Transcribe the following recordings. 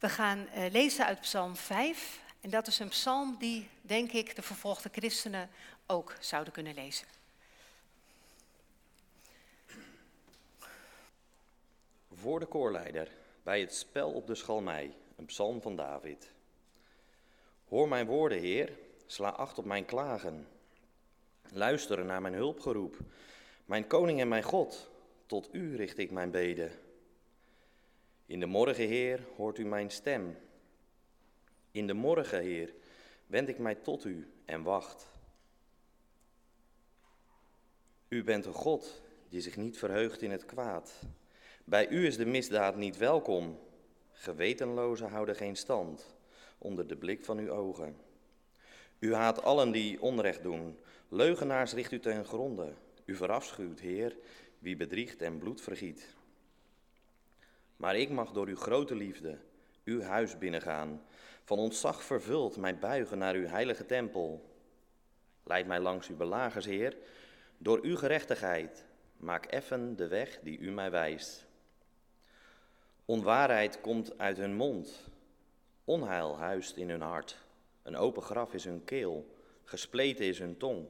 We gaan uh, lezen uit Psalm 5. En dat is een psalm die, denk ik, de vervolgde christenen ook zouden kunnen lezen. Voor de koorleider, bij het spel op de schalmei, een psalm van David. Hoor mijn woorden, Heer, sla acht op mijn klagen. Luisteren naar mijn hulpgeroep. Mijn koning en mijn God, tot u richt ik mijn beden. In de morgen, Heer, hoort u mijn stem. In de morgen, Heer, wend ik mij tot u en wacht. U bent een God die zich niet verheugt in het kwaad. Bij u is de misdaad niet welkom. Gewetenlozen houden geen stand onder de blik van uw ogen. U haat allen die onrecht doen. Leugenaars richt u ten gronde. U verafschuwt, Heer, wie bedriegt en bloed vergiet. Maar ik mag door uw grote liefde uw huis binnengaan, van ontzag vervuld mij buigen naar uw heilige tempel. Leid mij langs uw belagers, Heer, door uw gerechtigheid. Maak effen de weg die u mij wijst. Onwaarheid komt uit hun mond, onheil huist in hun hart. Een open graf is hun keel, gespleten is hun tong.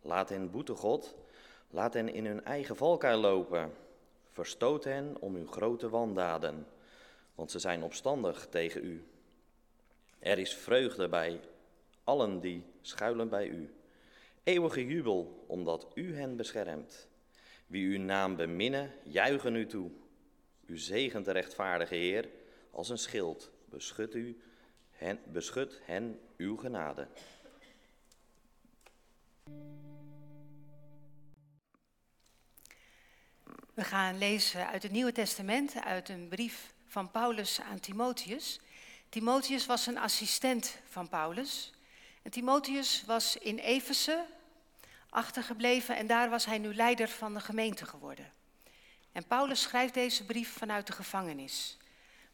Laat hen boete, God, laat hen in hun eigen valkuil lopen. Verstoot hen om uw grote wandaden, want ze zijn opstandig tegen u. Er is vreugde bij allen die schuilen bij u. Eeuwige jubel, omdat u hen beschermt. Wie uw naam beminnen, juichen u toe. U zegent de rechtvaardige Heer als een schild. Beschut, u, hen, beschut hen uw genade. We gaan lezen uit het Nieuwe Testament, uit een brief van Paulus aan Timotheus. Timotheus was een assistent van Paulus. En Timotheus was in Efeze achtergebleven en daar was hij nu leider van de gemeente geworden. En Paulus schrijft deze brief vanuit de gevangenis.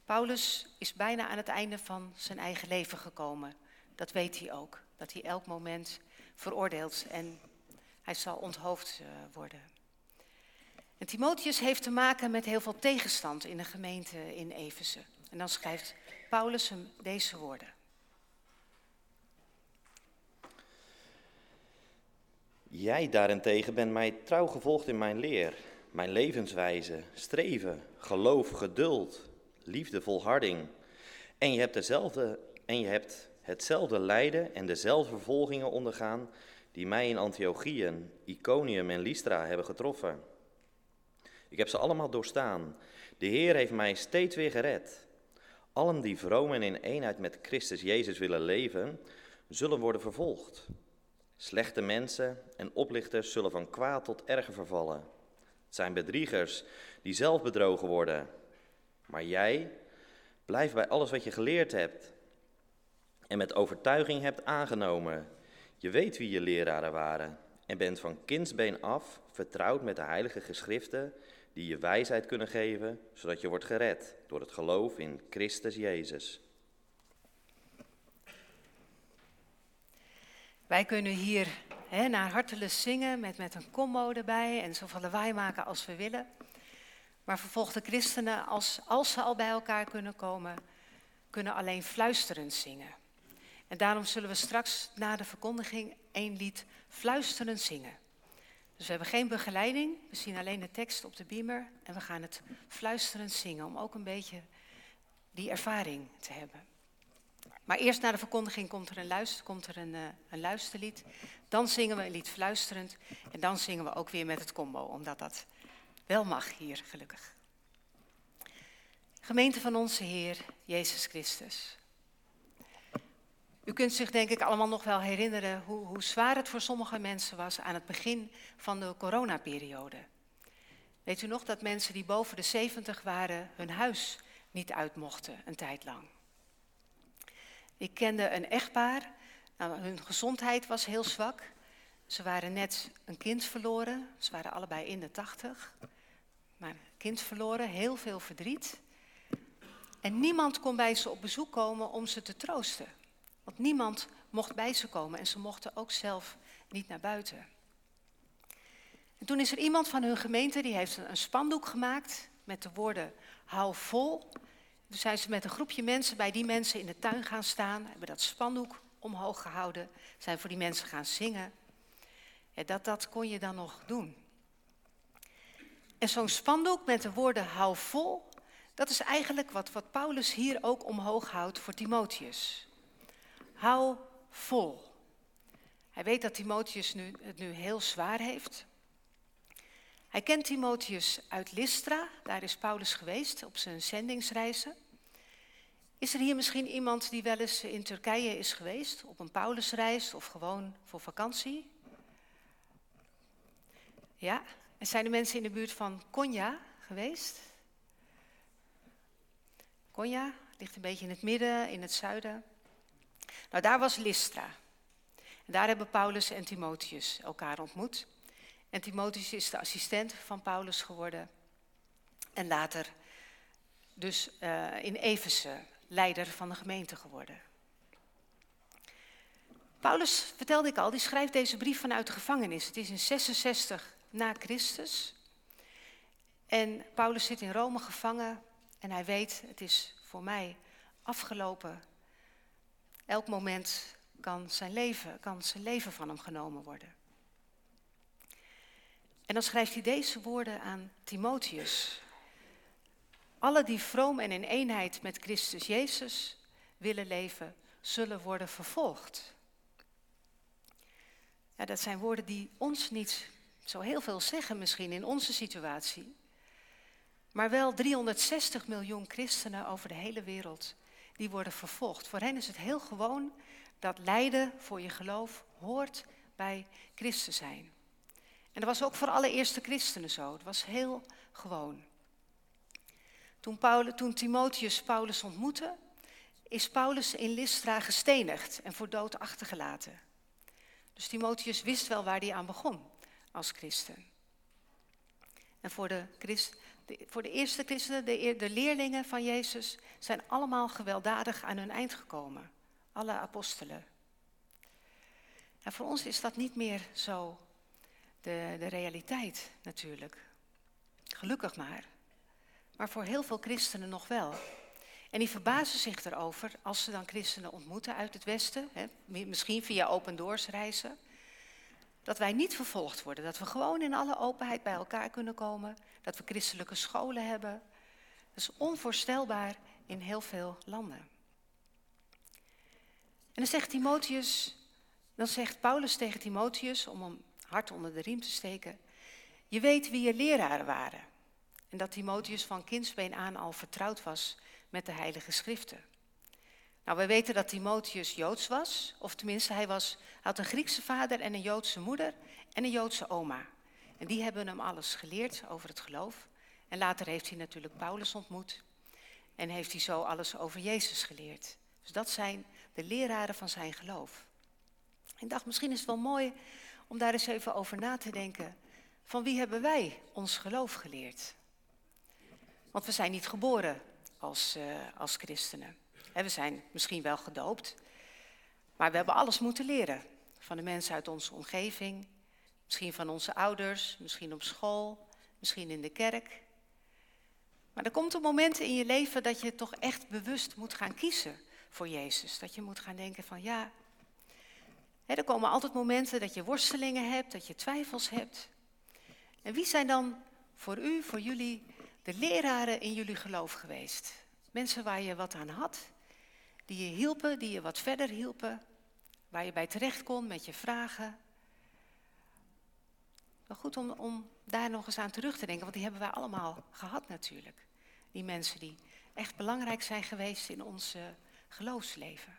Paulus is bijna aan het einde van zijn eigen leven gekomen. Dat weet hij ook, dat hij elk moment veroordeeld en hij zal onthoofd eh, worden. En Timotheus heeft te maken met heel veel tegenstand in de gemeente in Efeze. En dan schrijft Paulus hem deze woorden. Jij daarentegen bent mij trouw gevolgd in mijn leer, mijn levenswijze, streven, geloof, geduld, liefde, volharding. En je hebt, dezelfde, en je hebt hetzelfde lijden en dezelfde vervolgingen ondergaan die mij in Antiochieën, Iconium en Lystra hebben getroffen. Ik heb ze allemaal doorstaan. De Heer heeft mij steeds weer gered. Allen die vroom en in eenheid met Christus Jezus willen leven, zullen worden vervolgd. Slechte mensen en oplichters zullen van kwaad tot erger vervallen. Het zijn bedriegers die zelf bedrogen worden. Maar jij, blijf bij alles wat je geleerd hebt en met overtuiging hebt aangenomen. Je weet wie je leraren waren en bent van kindsbeen af vertrouwd met de heilige geschriften die je wijsheid kunnen geven, zodat je wordt gered door het geloof in Christus Jezus. Wij kunnen hier hè, naar hartelijk zingen met, met een combo erbij en zoveel lawaai maken als we willen. Maar vervolgde christenen, als, als ze al bij elkaar kunnen komen, kunnen alleen fluisterend zingen. En daarom zullen we straks na de verkondiging één lied fluisterend zingen. Dus we hebben geen begeleiding, we zien alleen de tekst op de beamer en we gaan het fluisterend zingen om ook een beetje die ervaring te hebben. Maar eerst na de verkondiging komt er een, luister, komt er een, uh, een luisterlied. Dan zingen we een lied fluisterend en dan zingen we ook weer met het combo, omdat dat wel mag hier, gelukkig. Gemeente van onze Heer, Jezus Christus. U kunt zich denk ik allemaal nog wel herinneren hoe, hoe zwaar het voor sommige mensen was aan het begin van de coronaperiode. Weet u nog dat mensen die boven de 70 waren hun huis niet uit mochten een tijd lang? Ik kende een echtpaar, nou, hun gezondheid was heel zwak. Ze waren net een kind verloren, ze waren allebei in de 80. Maar kind verloren, heel veel verdriet. En niemand kon bij ze op bezoek komen om ze te troosten. Niemand mocht bij ze komen en ze mochten ook zelf niet naar buiten. En toen is er iemand van hun gemeente die heeft een spandoek gemaakt met de woorden hou vol. Toen zijn ze met een groepje mensen bij die mensen in de tuin gaan staan, hebben dat spandoek omhoog gehouden, zijn voor die mensen gaan zingen. Dat, dat kon je dan nog doen. En zo'n spandoek met de woorden hou vol, dat is eigenlijk wat, wat Paulus hier ook omhoog houdt voor Timotheus. Hou vol. Hij weet dat Timotheus nu, het nu heel zwaar heeft. Hij kent Timotheus uit Lystra, daar is Paulus geweest op zijn zendingsreizen. Is er hier misschien iemand die wel eens in Turkije is geweest, op een Paulusreis of gewoon voor vakantie? Ja, en zijn er mensen in de buurt van Konya geweest? Konya ligt een beetje in het midden, in het zuiden. Nou, daar was Lystra. En daar hebben Paulus en Timotheus elkaar ontmoet. En Timotheus is de assistent van Paulus geworden. En later dus uh, in Efeze leider van de gemeente geworden. Paulus, vertelde ik al, die schrijft deze brief vanuit de gevangenis. Het is in 66 na Christus. En Paulus zit in Rome gevangen en hij weet, het is voor mij afgelopen. Elk moment kan zijn leven, kan zijn leven van hem genomen worden. En dan schrijft hij deze woorden aan Timotheus. Alle die vroom en in eenheid met Christus Jezus willen leven, zullen worden vervolgd. Ja, dat zijn woorden die ons niet zo heel veel zeggen misschien in onze situatie. Maar wel 360 miljoen christenen over de hele wereld die worden vervolgd. Voor hen is het heel gewoon dat lijden voor je geloof hoort bij christen zijn. En dat was ook voor alle eerste christenen zo. Het was heel gewoon. Toen, Paulus, toen Timotheus Paulus ontmoette, is Paulus in Lystra gestenigd en voor dood achtergelaten. Dus Timotheus wist wel waar hij aan begon als christen. En voor de, Christ, voor de eerste christenen, de, de leerlingen van Jezus, zijn allemaal gewelddadig aan hun eind gekomen. Alle apostelen. En voor ons is dat niet meer zo de, de realiteit natuurlijk. Gelukkig maar. Maar voor heel veel christenen nog wel. En die verbazen zich erover als ze dan christenen ontmoeten uit het Westen, hè, misschien via open doors reizen, dat wij niet vervolgd worden, dat we gewoon in alle openheid bij elkaar kunnen komen, dat we christelijke scholen hebben. Dat is onvoorstelbaar in heel veel landen. En dan zegt Timotheus, dan zegt Paulus tegen Timotheus, om hem hard onder de riem te steken, je weet wie je leraren waren. En dat Timotheus van kindsbeen aan al vertrouwd was met de Heilige Schriften. Nou, we weten dat Timotheus Joods was, of tenminste hij was, had een Griekse vader en een Joodse moeder en een Joodse oma. En die hebben hem alles geleerd over het geloof. En later heeft hij natuurlijk Paulus ontmoet en heeft hij zo alles over Jezus geleerd. Dus dat zijn de leraren van zijn geloof. Ik dacht, misschien is het wel mooi om daar eens even over na te denken. Van wie hebben wij ons geloof geleerd? Want we zijn niet geboren als, uh, als christenen. We zijn misschien wel gedoopt, maar we hebben alles moeten leren. Van de mensen uit onze omgeving, misschien van onze ouders, misschien op school, misschien in de kerk. Maar er komt een moment in je leven dat je toch echt bewust moet gaan kiezen voor Jezus. Dat je moet gaan denken van ja, er komen altijd momenten dat je worstelingen hebt, dat je twijfels hebt. En wie zijn dan voor u, voor jullie, de leraren in jullie geloof geweest? Mensen waar je wat aan had, die je hielpen, die je wat verder hielpen, waar je bij terecht kon met je vragen. Wel goed om, om daar nog eens aan terug te denken, want die hebben wij allemaal gehad natuurlijk. Die mensen die echt belangrijk zijn geweest in ons geloofsleven.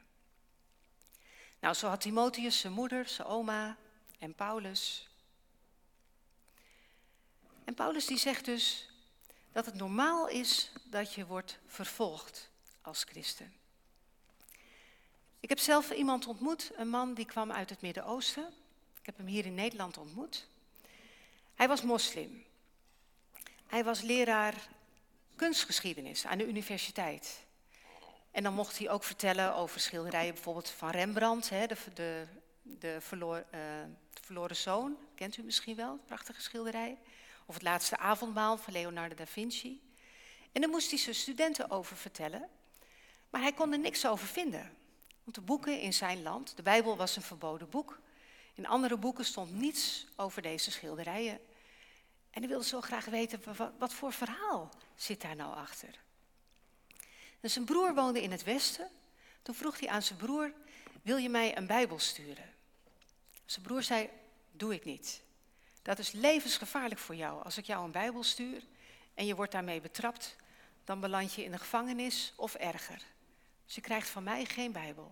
Nou, zo had Timotheus zijn moeder, zijn oma en Paulus. En Paulus die zegt dus dat het normaal is dat je wordt vervolgd als christen. Ik heb zelf iemand ontmoet, een man die kwam uit het Midden-Oosten. Ik heb hem hier in Nederland ontmoet. Hij was moslim. Hij was leraar kunstgeschiedenis aan de universiteit. En dan mocht hij ook vertellen over schilderijen bijvoorbeeld van Rembrandt, hè, de, de, de, verloor, uh, verloren zoon, kent u misschien wel, prachtige schilderij. Of het laatste avondmaal van Leonardo da Vinci. En daar moest hij zijn studenten over vertellen. Maar hij kon er niks over vinden. Want de boeken in zijn land, de Bijbel was een verboden boek. In andere boeken stond niets over deze schilderijen. En hij wilde zo graag weten, wat, voor verhaal zit daar nou achter? Zijn broer woonde in het westen. Toen vroeg hij aan zijn broer, wil je mij een Bijbel sturen? Zijn broer zei, doe ik niet. Dat is levensgevaarlijk voor jou. Als ik jou een Bijbel stuur en je wordt daarmee betrapt, dan beland je in de gevangenis of erger. Je krijgt van mij geen Bijbel.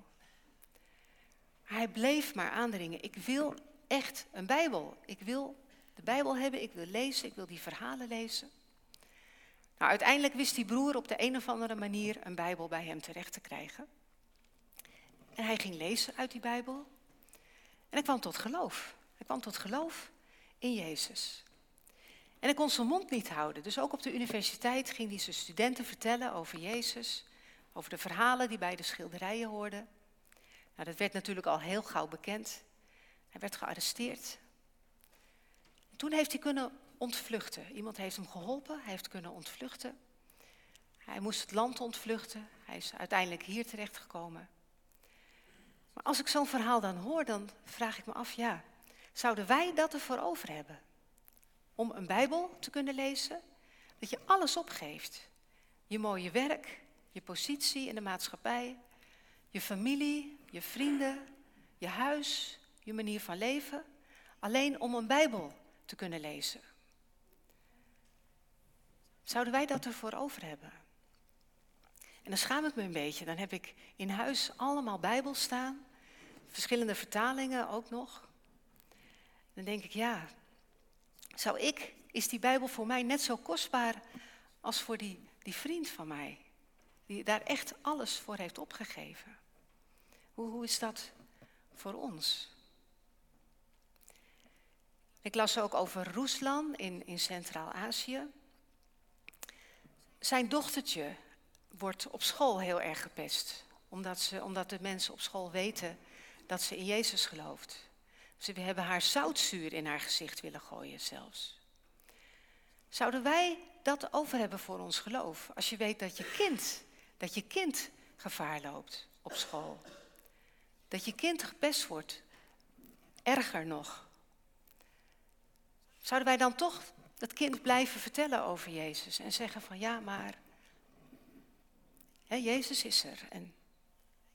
Hij bleef maar aandringen. Ik wil echt een Bijbel. Ik wil de Bijbel hebben, ik wil lezen, ik wil die verhalen lezen. Nou, uiteindelijk wist die broer op de een of andere manier een Bijbel bij hem terecht te krijgen. En hij ging lezen uit die Bijbel. En hij kwam tot geloof. Hij kwam tot geloof in Jezus. En hij kon zijn mond niet houden. Dus ook op de universiteit ging hij zijn studenten vertellen over Jezus. Over de verhalen die bij de schilderijen hoorden. Nou, dat werd natuurlijk al heel gauw bekend. Hij werd gearresteerd. Toen heeft hij kunnen ontvluchten. Iemand heeft hem geholpen, hij heeft kunnen ontvluchten. Hij moest het land ontvluchten. Hij is uiteindelijk hier terechtgekomen. Maar als ik zo'n verhaal dan hoor, dan vraag ik me af, ja, zouden wij dat ervoor over hebben? Om een Bijbel te kunnen lezen, dat je alles opgeeft. Je mooie werk, je positie in de maatschappij, je familie, je vrienden, je huis, je manier van leven, alleen om een Bijbel te kunnen lezen. Zouden wij dat ervoor over hebben? En dan schaam ik me een beetje. Dan heb ik in huis allemaal Bijbels staan, verschillende vertalingen ook nog. Dan denk ik, ja, zou ik, is die Bijbel voor mij net zo kostbaar als voor die, die vriend van mij, die daar echt alles voor heeft opgegeven? Hoe, hoe is dat voor ons? Ik las ook over Ruslan in, in Centraal-Azië. Zijn dochtertje wordt op school heel erg gepest, omdat, ze, omdat de mensen op school weten dat ze in Jezus gelooft. Ze hebben haar zoutzuur in haar gezicht willen gooien zelfs. Zouden wij dat over hebben voor ons geloof? Als je weet dat je kind, dat je kind gevaar loopt op school. Dat je kind gepest wordt. Erger nog. Zouden wij dan toch dat kind blijven vertellen over Jezus en zeggen van ja, maar Jezus is er en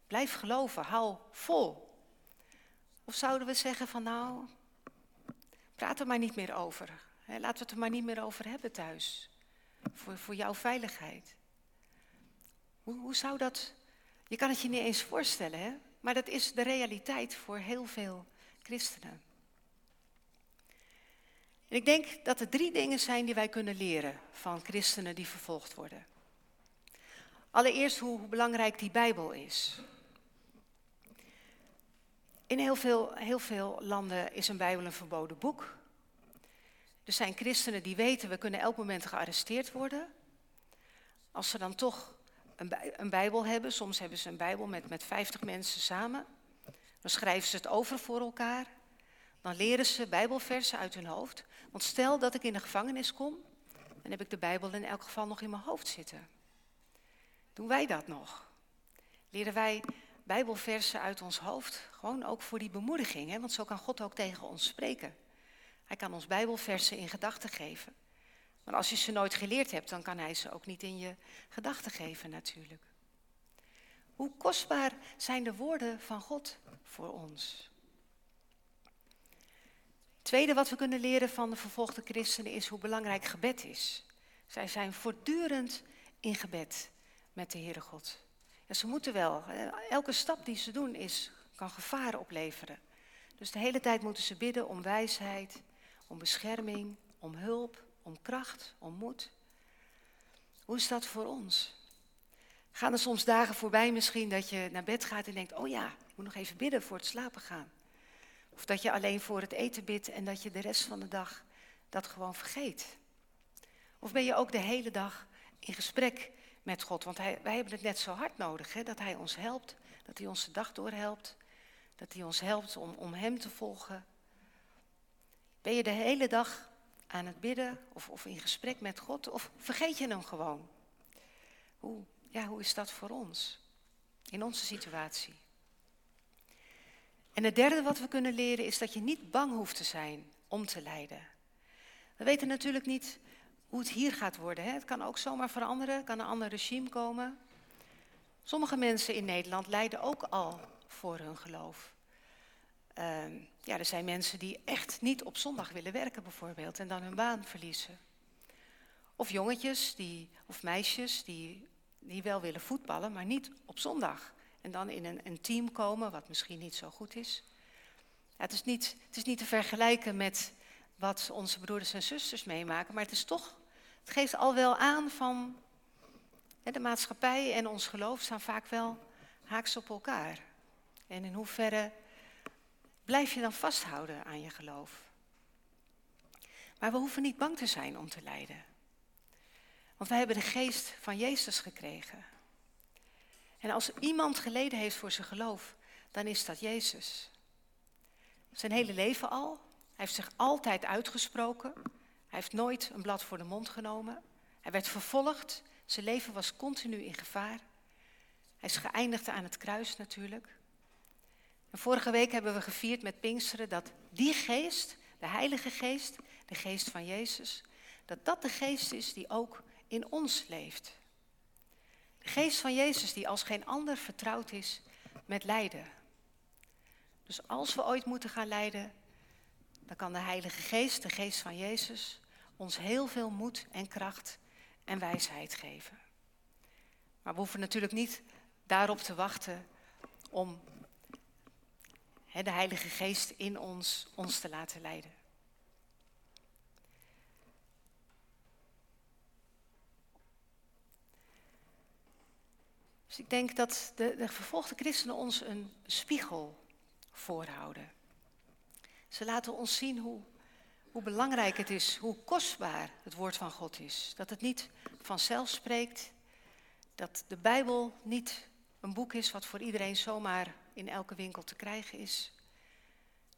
blijf geloven, hou vol. Of zouden we zeggen van nou, praat er maar niet meer over. Hè, laten we het er maar niet meer over hebben thuis. Voor, voor jouw veiligheid. Hoe, hoe zou dat, je kan het je niet eens voorstellen hè, maar dat is de realiteit voor heel veel christenen. En ik denk dat er drie dingen zijn die wij kunnen leren van christenen die vervolgd worden. Allereerst hoe, belangrijk die Bijbel is. In heel veel, heel veel landen is een Bijbel een verboden boek. Er zijn christenen die weten, we kunnen elk moment gearresteerd worden. Als ze dan toch een, Bijbel hebben, soms hebben ze een Bijbel met, met 50 mensen samen, dan schrijven ze het over voor elkaar. Dan leren ze Bijbelversen uit hun hoofd. Want stel dat ik in de gevangenis kom, dan heb ik de Bijbel in elk geval nog in mijn hoofd zitten. Doen wij dat nog? Leren wij Bijbelversen uit ons hoofd? Gewoon ook voor die bemoediging, hè? want zo kan God ook tegen ons spreken. Hij kan ons Bijbelversen in gedachten geven. Maar als je ze nooit geleerd hebt, dan kan hij ze ook niet in je gedachten geven natuurlijk. Hoe kostbaar zijn de woorden van God voor ons? tweede wat we kunnen leren van de vervolgde christenen is hoe belangrijk gebed is. Zij zijn voortdurend in gebed met de Heere God. Ze moeten wel. Elke stap die ze doen is, kan gevaar opleveren. Dus de hele tijd moeten ze bidden om wijsheid, om bescherming, om hulp, om kracht, om moed. Hoe is dat voor ons? Gaan er soms dagen voorbij misschien dat je naar bed gaat en denkt, oh ja, ik moet nog even bidden voor het slapen gaan. Of dat je alleen voor het eten bidt en dat je de rest van de dag dat gewoon vergeet. Of ben je ook de hele dag in gesprek met God? Want hij, wij hebben het net zo hard nodig, hè? dat Hij ons helpt, dat Hij ons de dag doorhelpt, dat Hij ons helpt om, om Hem te volgen. Ben je de hele dag aan het bidden of, of in gesprek met God? Of vergeet je Hem gewoon? ja, hoe is dat voor ons? In onze situatie. En het derde wat we kunnen leren is dat je niet bang hoeft te zijn om te lijden. We weten natuurlijk niet hoe het hier gaat worden. Hè? Het kan ook zomaar veranderen, kan een ander regime komen. Sommige mensen in Nederland lijden ook al voor hun geloof. Ehm, ja, er zijn mensen die echt niet op zondag willen werken bijvoorbeeld en dan hun baan verliezen. Of jongetjes die, of meisjes die, die wel willen voetballen, maar niet op zondag. En dan in een, een team komen, wat misschien niet zo goed is. Het, is niet, het is niet te vergelijken met wat onze broeders en zusters meemaken, maar het is toch, het geeft al wel aan van de maatschappij en ons geloof staan vaak wel haaks op elkaar. En in hoeverre blijf je dan vasthouden aan je geloof? Maar we hoeven niet bang te zijn om te lijden. Want wij hebben de geest van Jezus gekregen. En als iemand geleden heeft voor zijn geloof, dan is dat Jezus. Zijn hele leven al. Hij heeft zich altijd uitgesproken. Hij heeft nooit een blad voor de mond genomen. Hij werd vervolgd. Zijn leven was continu in gevaar. Hij is geëindigd aan het kruis natuurlijk. Vorige week hebben we gevierd met Pinksteren dat die geest, de Heilige Geest, de geest van Jezus, dat dat de geest is die ook in ons leeft. De geest van Jezus die als geen ander vertrouwd is met lijden. Dus als we ooit moeten gaan lijden, dan kan de Heilige Geest, de geest van Jezus, ons heel veel moed en kracht en wijsheid geven. Maar we hoeven natuurlijk niet daarop te wachten om de Heilige Geest in ons, ons te laten leiden. Dus ik denk dat de, de vervolgde christenen ons een spiegel voorhouden. Ze laten ons zien hoe, hoe belangrijk het is, hoe kostbaar het woord van God is. Dat het niet vanzelf spreekt, dat de Bijbel niet een boek is wat voor iedereen zomaar in elke winkel te krijgen is.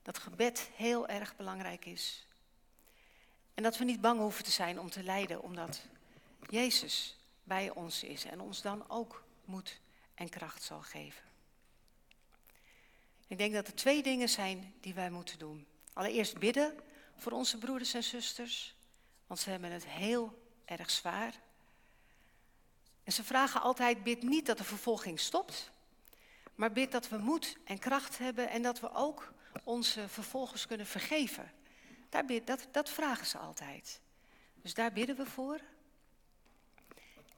Dat gebed heel erg belangrijk is. En dat we niet bang hoeven te zijn om te lijden, omdat Jezus bij ons is en ons dan ook moed en kracht zal geven. Ik denk dat er twee dingen zijn die wij moeten doen. Allereerst bidden voor onze broeders en zusters, want ze hebben het heel erg zwaar. En ze vragen altijd, bid niet dat de vervolging stopt, maar bid dat we moed en kracht hebben en dat we ook onze vervolgers kunnen vergeven. Daar bid, dat, dat vragen ze altijd. Dus daar bidden we voor.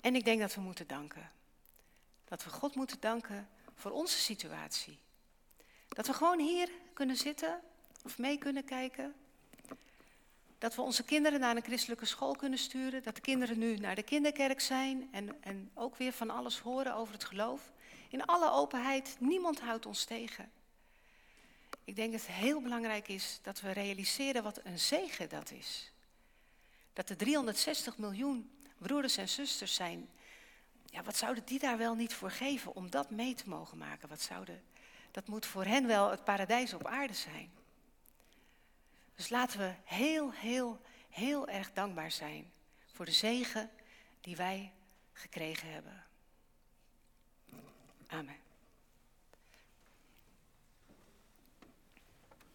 En ik denk dat we moeten danken. Dat we God moeten danken voor onze situatie. Dat we gewoon hier kunnen zitten of mee kunnen kijken. Dat we onze kinderen naar een christelijke school kunnen sturen. Dat de kinderen nu naar de kinderkerk zijn en, en ook weer van alles horen over het geloof. In alle openheid, niemand houdt ons tegen. Ik denk dat het heel belangrijk is dat we realiseren wat een zegen dat is. Dat er 360 miljoen broeders en zusters zijn. Ja, wat zouden die daar wel niet voor geven om dat mee te mogen maken? Wat zouden, dat moet voor hen wel het paradijs op aarde zijn. Dus laten we heel, heel, heel erg dankbaar zijn voor de zegen die wij gekregen hebben. Amen.